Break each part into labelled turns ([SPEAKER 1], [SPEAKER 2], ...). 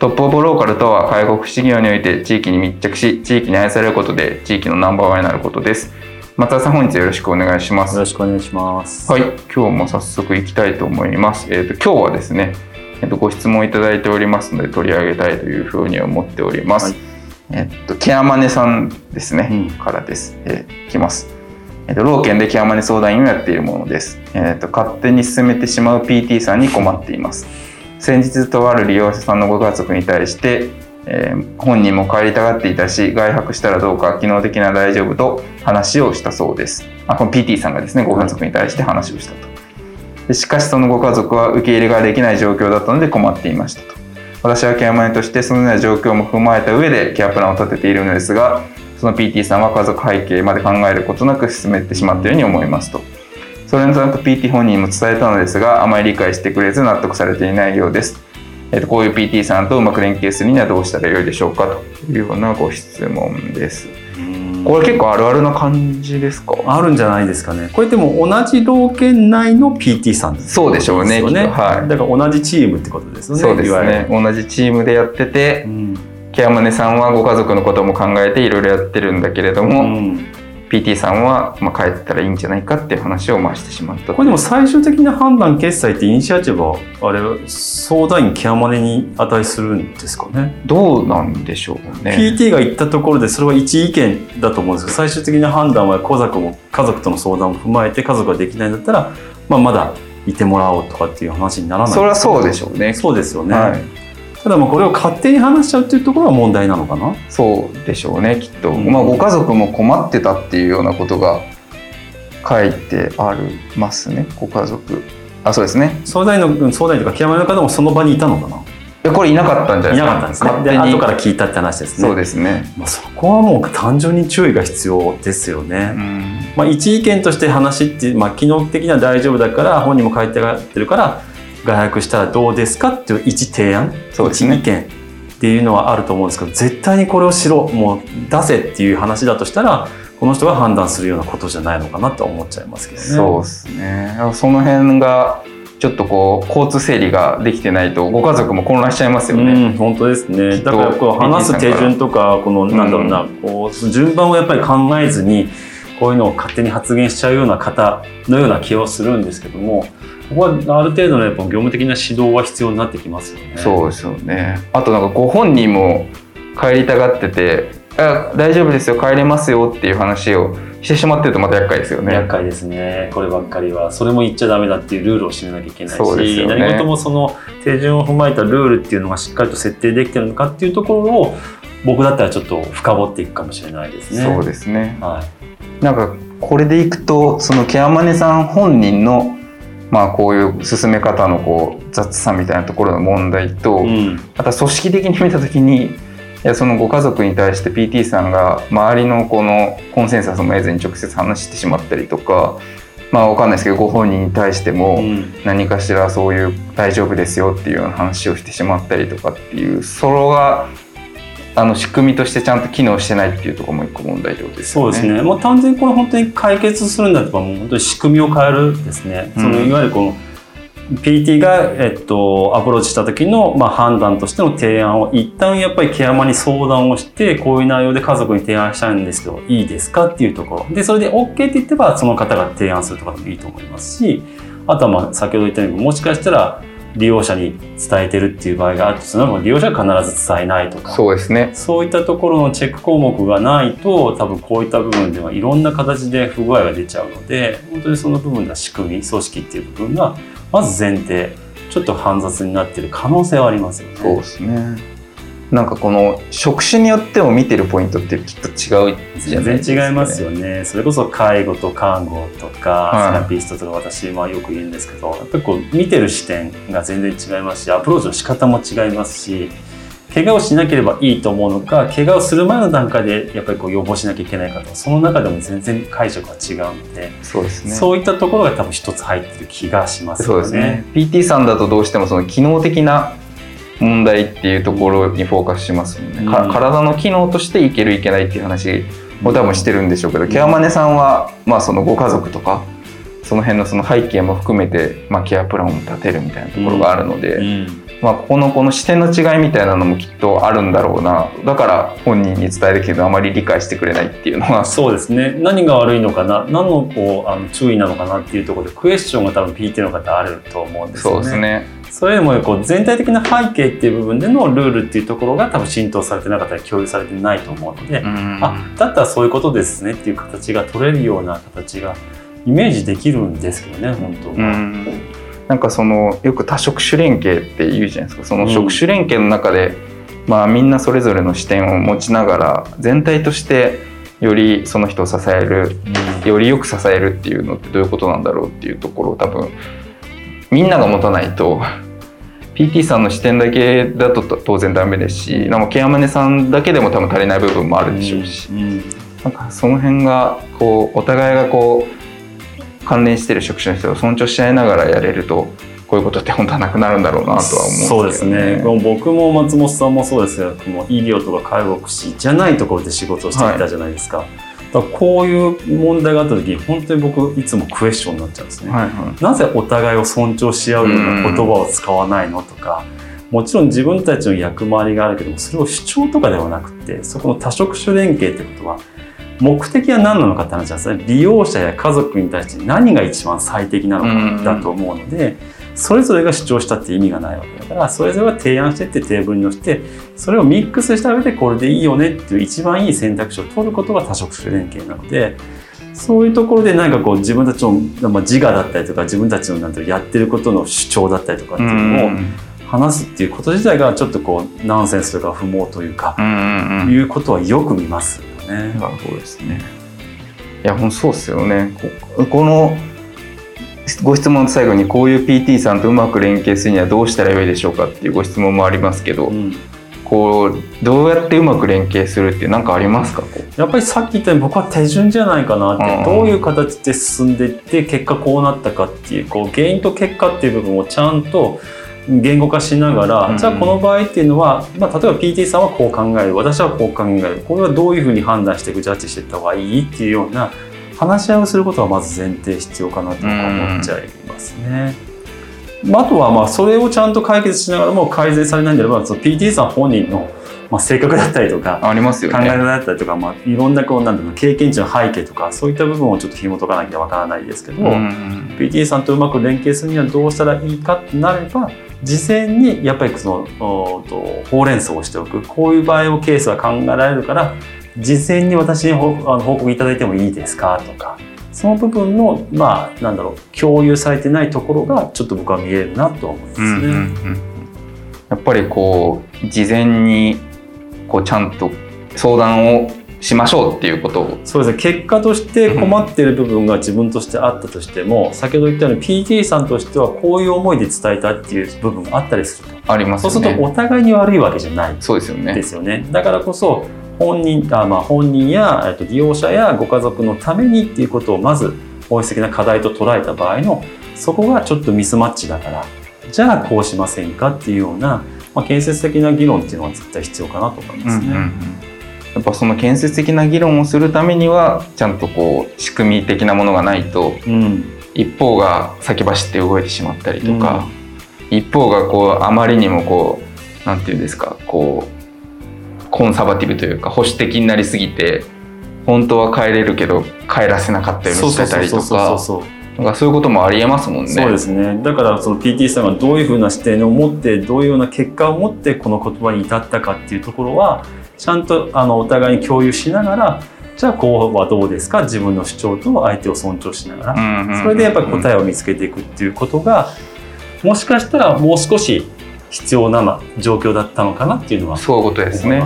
[SPEAKER 1] トップオブローカルとは介護福祉業において地域に密着し地域に愛されることで地域のナンバーワンになることです。松田さん本日よろしくお願いします。
[SPEAKER 2] よろしくお願いします。
[SPEAKER 1] はい今日も早速いきたいと思います。えっ、ー、と今日はですねえっ、ー、とご質問いただいておりますので取り上げたいというふうに思っております、はい、えっ、ー、とケアマネさんですね、うん、からです、えー、いきます。えっと、老犬でケアマネ相談員をやっているものです。えっと、勝手に進めてしまう PT さんに困っています。先日とある利用者さんのご家族に対して、えー、本人も帰りたがっていたし外泊したらどうか機能的な大丈夫と話をしたそうです。あこの PT さんがですねご家族に対して話をしたと。でしかしそのご家族は受け入れができない状況だったので困っていましたと。私はケアマネとしてそのような状況も踏まえた上でケアプランを立てているのですがその PT さんは家族背景まで考えることなく進めてしまったように思いますと。それにとなく PT 本人にも伝えたのですがあまり理解してくれず納得されていないようです。えー、とこういう PT さんとうまく連携するにはどうしたらよいでしょうかというようなご質問です。これ結構あるあるな感じですか？
[SPEAKER 2] あるんじゃないですかね。これでも同じ道県内の PT さんです、
[SPEAKER 1] ね、そうでしょうね
[SPEAKER 2] はい、だから同じチームってことですね。
[SPEAKER 1] そうですね。同じチームでやってて、うん、ケアマネさんはご家族のことも考えていろいろやってるんだけれども、うん PT さんは、まあ、帰ったらいいんじゃないかっていう話をまあしてしまった
[SPEAKER 2] これでも最終的な判断決済ってイニシアチブはあれ相談員ケアマネに値するんですかね。
[SPEAKER 1] どうなんでしょうね。
[SPEAKER 2] PT が言ったところでそれは一意見だと思うんですけど最終的な判断は家族も家族との相談を踏まえて家族ができないんだったら、まあ、まだいてもらおうとかっていう話にならない。
[SPEAKER 1] それはそうでしょうね。
[SPEAKER 2] そうですよね、はいただまあこれを勝手に話しちゃうっていうところは問題なのかな？
[SPEAKER 1] そうでしょうねきっと、うん、まあご家族も困ってたっていうようなことが書いてありますね。ご家族。あそうですね。
[SPEAKER 2] 相談員の相談員とか極めの方もその場にいたのかな？
[SPEAKER 1] やこれいなかったんじゃないですか？い
[SPEAKER 2] なかったんですね。で後から聞いたって話です
[SPEAKER 1] ね。そうですね、
[SPEAKER 2] まあ、そこはもう単純に注意が必要ですよね、うん、まあ、一意見として話って、まあ、機能的には大丈夫だから本人も書いてあってるから外泊したらどうですかっていう一提案そうです、ね、一意見っていうのはあると思うんですけど絶対にこれをしろもう出せっていう話だとしたらこの人が判断するようなことじゃないのかなと思っちゃいますけどね。
[SPEAKER 1] そうですねその辺がちょっとこう交通整理ができてないとご家族も混乱しちゃいますよね。
[SPEAKER 2] うん、本当ですね。だからこう話す手順とかこのなんだろうな、うん、こう順番をやっぱり考えずにこういうのを勝手に発言しちゃうような方のような気はするんですけども、ここはある程度のやっぱ業務的な指導は必要になってきますよね。
[SPEAKER 1] そうですよね。あとなんかご本人も帰りたがってて、あ大丈夫ですよ帰れますよっていう話をしてしまってるとまた厄介ですよね。
[SPEAKER 2] 厄介ですね。こればっかりはそれも言っちゃダメだっていうルールを締めなきゃいけないし、ね、何事もその手順を踏まえたルールっていうのがしっかりと設定できてるのかっていうところを僕だったらちょっと深掘っていくかもしれないですね。
[SPEAKER 1] そうですね。はい。なんかこれでいくとそのケアマネさん本人のまあ、こういう進め方のこう雑さみたいなところの問題と、うん、また組織的に見た時にいやそのご家族に対して PT さんが周りのこのコンセンサスも得ずに直接話してしまったりとか。まあわかんないですけどご本人に対しても何かしらそういう大丈夫ですよっていうような話をしてしまったりとかっていうそれがあの仕組みとしてちゃんと機能してないっていうところも一個問題ってことです
[SPEAKER 2] ね。そうですね。もう単純にこれ本当に解決するんだったらもう本当に仕組みを変えるですね。そのいわゆるこの PT が、えっと、アプローチした時の、まあ、判断としての提案を一旦やっぱりケアマに相談をしてこういう内容で家族に提案したいんですけどいいですかっていうところでそれで OK って言ってばその方が提案するとかでもいいと思いますしあとはまあ先ほど言ったようにもしかしたら利用者に伝えてるっていう場合があってその利用者は必ず伝えないとか。
[SPEAKER 1] そうですね。
[SPEAKER 2] そういったところのチェック項目がないと多分こういった部分ではいろんな形で不具合が出ちゃうので本当にその部分では仕組み組織っていう部分がまず前提ちょっと煩雑になってる可能性はありますよね。
[SPEAKER 1] そうですねなんかこの職種によっても見てるポイントってきっと違う
[SPEAKER 2] じゃ全然違いますよね。それこそ介護と看護とか、はい、セラピストとか私はよく言うんですけどやっぱりこう見てる視点が全然違いますしアプローチの仕方も違いますし怪我をしなければいいと思うのか怪我をする前の段階でやっぱりこう予防しなきゃいけないかとその中でも全然解釈は違うので
[SPEAKER 1] そうです、ね、
[SPEAKER 2] そういったところが多分一つ入ってる気がしますよね。そうですね。
[SPEAKER 1] PT さんだとどうしてもその機能的な問題っていうところにフォーカスしますもんね、うん、体の機能としていけるいけないっていう話を多分してるんでしょうけど、うん、ケアマネさんは、まあ、そのご家族とかその辺のその背景も含めて、まあ、ケアプランを立てるみたいなところがあるので、うん、まあ、ここのこの視点の違いみたいなのもきっとあるんだろうなだから本人に伝えるけどあまり理解してくれないっていうのは。
[SPEAKER 2] そうですね。何が悪いのかな何のこうあの注意なのかなっていうところでクエスチョンが多分 PT の方あると思うんですよね。
[SPEAKER 1] そうですね
[SPEAKER 2] それでもこう全体的な背景っていう部分でのルールっていうところが多分浸透されてなかったり共有されてないと思うので、あだったらそういうことですねっていう形が取れるような形がイメージできるんですけどね本当は。
[SPEAKER 1] なんかそのよく多職種連携って言うじゃないですか。その職種連携の中で、まあ、みんなそれぞれの視点を持ちながら全体としてよりその人を支える、よりよく支えるっていうのってどういうことなんだろうっていうところを多分みんなが持たないと PT さんの視点だけだと当然ダメですしでもケアマネさんだけでも多分足りない部分もあるでしょうし、うんうん、なんかその辺がこうお互いがこう関連してる職種の人を尊重し合いながらやれるとこういうことって本当はなくなるんだろうなとは思
[SPEAKER 2] うんですね、そうですね。僕も松本さんもそうですけども医療とか介護福祉じゃないところで仕事をしていたじゃないですか。はいだこういう問題があった時本当に僕いつもクエスチョンになっちゃうんですね、はいはい、なぜお互いを尊重し合うような言葉を使わないのとかもちろん自分たちの役回りがあるけどもそれを主張とかではなくてそこの多職種連携ってことは目的は何なのかって話なんですね。利用者や家族に対して何が一番最適なのかだと思うので、それぞれが主張したって意味がないわけだからそれぞれが提案してってテーブルに乗せてそれをミックスした上でこれでいいよねっていう一番いい選択肢を取ることが多職種連携なのでそういうところで何かこう自分たちの、まあ、自我だったりとか自分たちのなんてやってることの主張だったりとかっていうのを話すっていうこと自体がちょっとこうナンセンスとか不毛というか、いうことはよく見ますよね。
[SPEAKER 1] なるほどですね。いや、ほんそうですよね。このご質問の最後にこういう PT さんとうまく連携するにはどうしたらよいでしょうかっていうご質問もありますけど、うん、こうどうやってうまく連携するって何かありますか？
[SPEAKER 2] やっぱりさっき言ったように僕は手順じゃないかなって、うん、どういう形で進んでいって結果こうなったかっていうこう原因と結果っていう部分をちゃんと言語化しながら、うん、じゃあこの場合っていうのは、まあ、例えば PT さんはこう考える私はこう考える。これはどういうふうに判断していくジャッジしていった方がいいっていうような話し合いをすることはまず前提必要かなと思っちゃいますね。あとはまあそれをちゃんと解決しながらも改善されないんであればその PT さん本人のまあ性格だったりとか
[SPEAKER 1] ありますよ、
[SPEAKER 2] ね、考え方だったりとか、まあ、いろんなこうなんだろう経験値の背景とかそういった部分をちょっと紐解かなきゃわからないですけど、PT さんとうまく連携するにはどうしたらいいかってなれば事前にやっぱりそのとほうれん草をしておく。こういう場合のケースは考えられるから事前に私に報あの報告いただいてもいいですか？とかその部分のまあなんだろう共有されてないところがちょっと僕は見えるなと思いますね。うんうんうん、
[SPEAKER 1] やっぱりこう事前にこうちゃんと相談をしましょうっていうことを。
[SPEAKER 2] そうですね。結果として困ってる部分が自分としてあったとしても、うん、先ほど言ったように PT さんとしてはこういう思いで伝えたっていう部分があったりする
[SPEAKER 1] と。あります、
[SPEAKER 2] ね、そうするとお互いに悪いわけじゃない。
[SPEAKER 1] そうですよね。
[SPEAKER 2] ですよね。だからこそ本人あ、まあ、本人や、えっと、利用者やご家族のためにっていうことをまず本質的な課題と捉えた場合のそこがちょっとミスマッチだからじゃあこうしませんかっていうような、まあ、建設的な議論っていうのは絶対必要かなと思いますね。うんうんうん
[SPEAKER 1] やっぱその建設的な議論をするためにはちゃんとこう仕組み的なものがないと、うん、一方が先走って動いてしまったりとか、うん、一方がこうあまりにもこうなんていうんですかこうコンサバティブというか保守的になりすぎて本当は帰れるけど帰らせなかったりしてたりとかなんかそういうこともありえますもんね。
[SPEAKER 2] そうですね。だからその PT さんがどういうふうな視点を持ってどういうような結果を持ってこの言葉に至ったかっていうところはちゃんとあのお互いに共有しながらじゃあこうはどうですか？自分の主張と相手を尊重しながら、それでやっぱり答えを見つけていくっていうことがもしかしたらもう少し必要な状況だったのかなっていうのは
[SPEAKER 1] そういうことですね。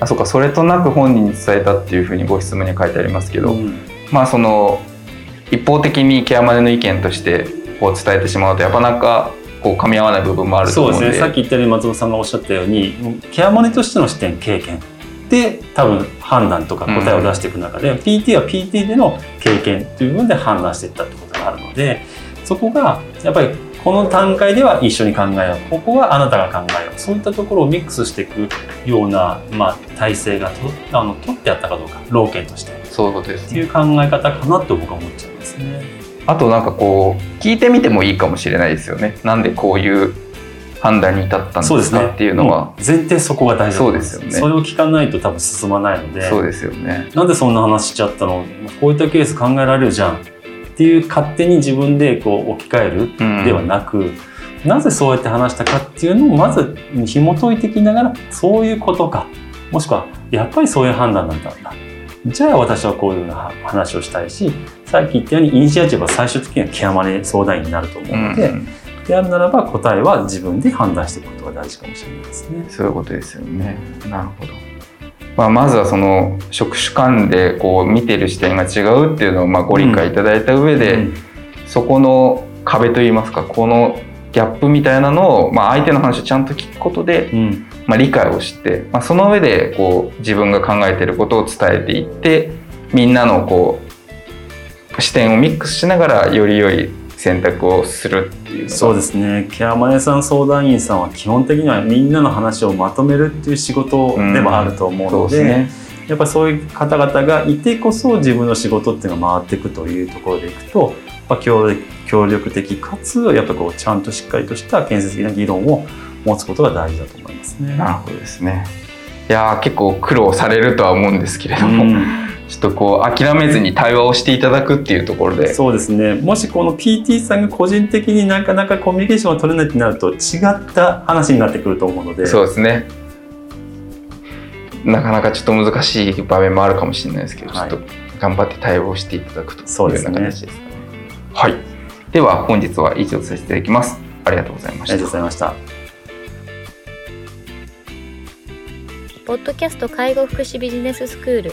[SPEAKER 1] あそうかそれとなく本人に伝えたっていうふうにご質問に書いてありますけど、うん、まあその一方的にケアマネの意見としてこう伝えてしまうとやっぱなんかこう噛み合わない部分もあると思うので。
[SPEAKER 2] そうですね。さっき言ったように松本さんがおっしゃったようにケアマネとしての視点経験。で多分判断とか答えを出していく中で、うん、PT は PT での経験という部分で判断していったってことがあるのでそこがやっぱりこの段階では一緒に考えよう。ここはあなたが考えよう。そういったところをミックスしていくような、まあ、体制がとあの取ってあったかどうか。老犬として。
[SPEAKER 1] そういうことです、
[SPEAKER 2] っていう考え方かなと僕は思っちゃいますね。
[SPEAKER 1] あとなんかこう聞いてみてもいいかもしれないですよね。なんでこういう判断に至ったんですかっていうのは、
[SPEAKER 2] 前提そこが大事
[SPEAKER 1] そうですよね。
[SPEAKER 2] それを聞かないと多分進まないので。
[SPEAKER 1] そうですよね。
[SPEAKER 2] なんでそんな話しちゃったの？こういったケース考えられるじゃんっていう勝手に自分でこう置き換えるではなく、うんなぜそうやって話したかっていうのをまず紐解いていきながらそういうことかもしくはやっぱりそういう判断なんだじゃあ私はこういう話をしたいしさっき言ったようにイニシアチブは最終的にはケアマネ相談員になると思うので、うん、であるならば答えは自分で判断していくことが大事かもしれないですね。
[SPEAKER 1] そういうことですよね。なるほど。まあ、まずはその職種間でこう見てる視点が違うっていうのをまあご理解いただいた上で、うん。うん、そこの壁といいますかこのギャップみたいなのを、まあ、相手の話をちゃんと聞くことで、うん、まあ、理解をして、まあ、その上でこう自分が考えていることを伝えていってみんなのこう視点をミックスしながらより良い選択をするっていう
[SPEAKER 2] そうですね。ケアマネさん相談員さんは基本的にはみんなの話をまとめるっていう仕事でもあると思うのでうんでね、やっぱそういう方々がいてこそ自分の仕事っていうのが回っていくというところでいくとまあ、協力的かつやっぱこうちゃんとしっかりとした建設的な議論を持つことが大事だと思いますね。
[SPEAKER 1] なるほどですね。いや結構苦労されるとは思うんですけれども、うん、ちょっとこう諦めずに対話をしていただくっていうところで
[SPEAKER 2] そうですねもしこの PT さんが個人的になかなかコミュニケーションを取れないってなると違った話になってくると思うので
[SPEAKER 1] そうですねなかなかちょっと難しい場面もあるかもしれないですけど、はい、ちょっと頑張って対応していただくというような形ですかね。はい。では本日は以上させていただきます。ありがとうございました。
[SPEAKER 2] ありがとうございました。
[SPEAKER 3] ポッドキャスト介護福祉ビジネススクール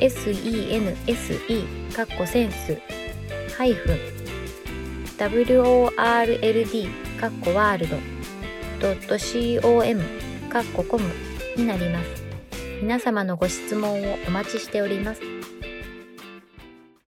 [SPEAKER 3] sense カッコセンスハイフン world カッコワールドドット .com カッココムになります。皆様のご質問をお待ちしております。